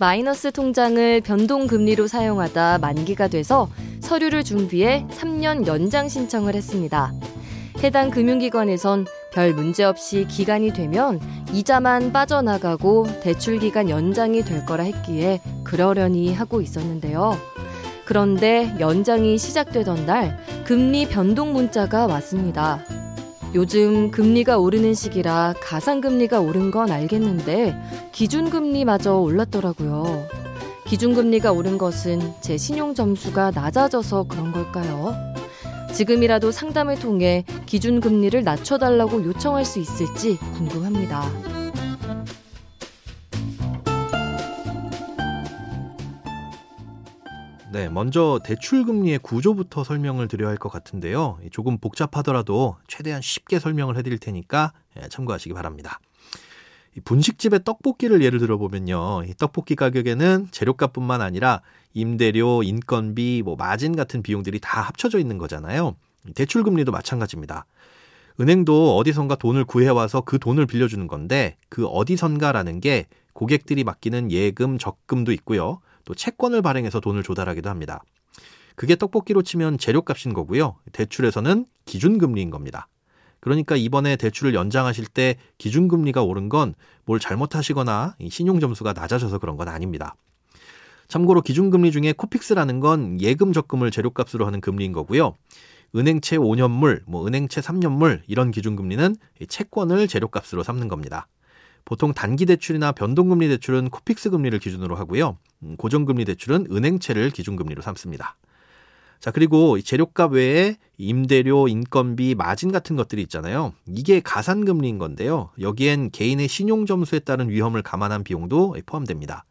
마이너스 통장을 변동금리로 사용하다 만기가 돼서 서류를 준비해 3년 연장 신청을 했습니다. 해당 금융기관에선 별 문제 없이 기간이 되면 이자만 빠져나가고 대출 기간 연장이 될 거라 했기에 그러려니 하고 있었는데요. 그런데 연장이 시작되던 날 금리 변동 문자가 왔습니다. 요즘 금리가 오르는 시기라 가상금리가 오른 건 알겠는데 기준금리마저 올랐더라고요. 기준금리가 오른 것은 제 신용점수가 낮아져서 그런 걸까요? 지금이라도 상담을 통해 기준금리를 낮춰달라고 요청할 수 있을지 궁금합니다. 네, 먼저 대출 금리의 구조부터 설명을 드려야 할 것 같은데요. 조금 복잡하더라도 최대한 쉽게 설명을 해드릴 테니까 예, 참고하시기 바랍니다. 분식집의 떡볶이를 예를 들어보면요. 이 떡볶이 가격에는 재료값뿐만 아니라 임대료, 인건비, 뭐 마진 같은 비용들이 다 합쳐져 있는 거잖아요. 대출 금리도 마찬가지입니다. 은행도 어디선가 돈을 구해와서 그 돈을 빌려주는 건데 그 어디선가라는 게 고객들이 맡기는 예금, 적금도 있고요. 또 채권을 발행해서 돈을 조달하기도 합니다. 그게 떡볶이로 치면 재료값인 거고요. 대출에서는 기준금리인 겁니다. 그러니까 이번에 대출을 연장하실 때 기준금리가 오른 건 뭘 잘못하시거나 신용점수가 낮아져서 그런 건 아닙니다. 참고로 기준금리 중에 코픽스라는 건 예금 적금을 재료값으로 하는 금리인 거고요. 은행채 5년물, 뭐 은행채 3년물 이런 기준금리는 채권을 재료값으로 삼는 겁니다. 보통 단기 대출이나 변동금리 대출은 코픽스 금리를 기준으로 하고요. 음, 고정금리 대출은 은행채를 기준금리로 삼습니다. 자, 그리고 재료값 외에 임대료, 인건비, 마진 같은 것들이 있잖아요. 이게 가산금리인 건데요. 여기엔 개인의 신용점수에 따른 위험을 감안한 비용도 포함됩니다.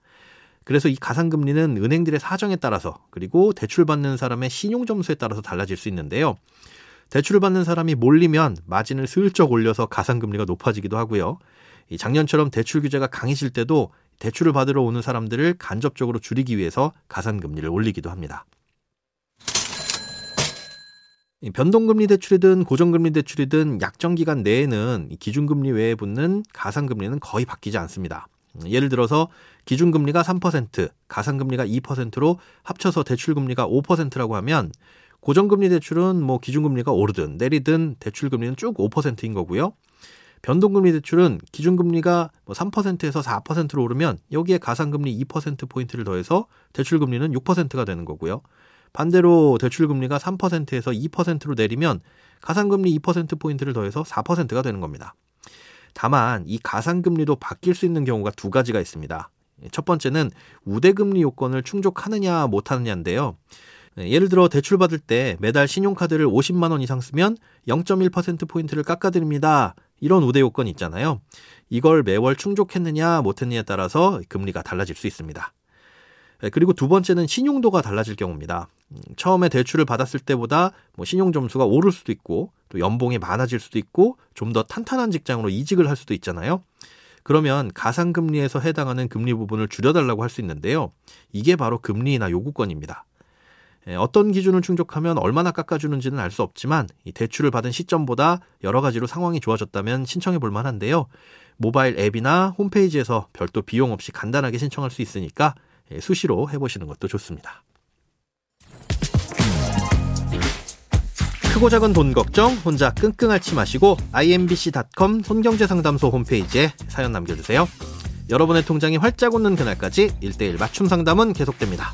그래서 이 가산금리는 은행들의 사정에 따라서 그리고 대출받는 사람의 신용점수에 따라서 달라질 수 있는데요. 대출을 받는 사람이 몰리면 마진을 슬쩍 올려서 가산금리가 높아지기도 하고요. 작년처럼 대출 규제가 강해질 때도 대출을 받으러 오는 사람들을 간접적으로 줄이기 위해서 가산금리를 올리기도 합니다. 변동금리 대출이든 고정금리 대출이든 약정 기간 내에는 기준금리 외에 붙는 가산금리는 거의 바뀌지 않습니다. 예를 들어서 기준금리가 3%, 가산금리가 2%로 합쳐서 대출금리가 5%라고 하면 고정금리 대출은 뭐 기준금리가 오르든 내리든 대출금리는 쭉 5%인 거고요. 변동금리 대출은 기준금리가 뭐 3%에서 4%로 오르면 여기에 가산금리 2%포인트를 더해서 대출금리는 6%가 되는 거고요. 반대로 대출금리가 3%에서 2%로 내리면 가산금리 2%포인트를 더해서 4%가 되는 겁니다. 다만 이 가산금리도 바뀔 수 있는 경우가 두 가지가 있습니다. 첫 번째는 우대금리 요건을 충족하느냐 못하느냐인데요. 예를 들어 대출 받을 때 매달 신용카드를 50만 원 이상 쓰면 0.1%포인트를 깎아드립니다. 이런 우대 요건이 있잖아요. 이걸 매월 충족했느냐 못했느냐에 따라서 금리가 달라질 수 있습니다. 그리고 두 번째는 신용도가 달라질 경우입니다. 음, 처음에 대출을 받았을 때보다 뭐 신용 점수가 오를 수도 있고 또 연봉이 많아질 수도 있고 좀 더 탄탄한 직장으로 이직을 할 수도 있잖아요. 그러면 가상금리에서 해당하는 금리 부분을 줄여달라고 할 수 있는데요. 이게 바로 금리나 요구권입니다. 예, 어떤 기준을 충족하면 얼마나 깎아주는지는 알 수 없지만 이 대출을 받은 시점보다 여러 가지로 상황이 좋아졌다면 신청해 볼 만한데요. 모바일 앱이나 홈페이지에서 별도 비용 없이 간단하게 신청할 수 있으니까 예, 수시로 해보시는 것도 좋습니다. 크고 작은 돈 걱정 혼자 끙끙 앓지 마시고 imbc.com 손경제상담소 홈페이지에 사연 남겨주세요. 여러분의 통장이 활짝 웃는 그날까지 1대1 맞춤 상담은 계속됩니다.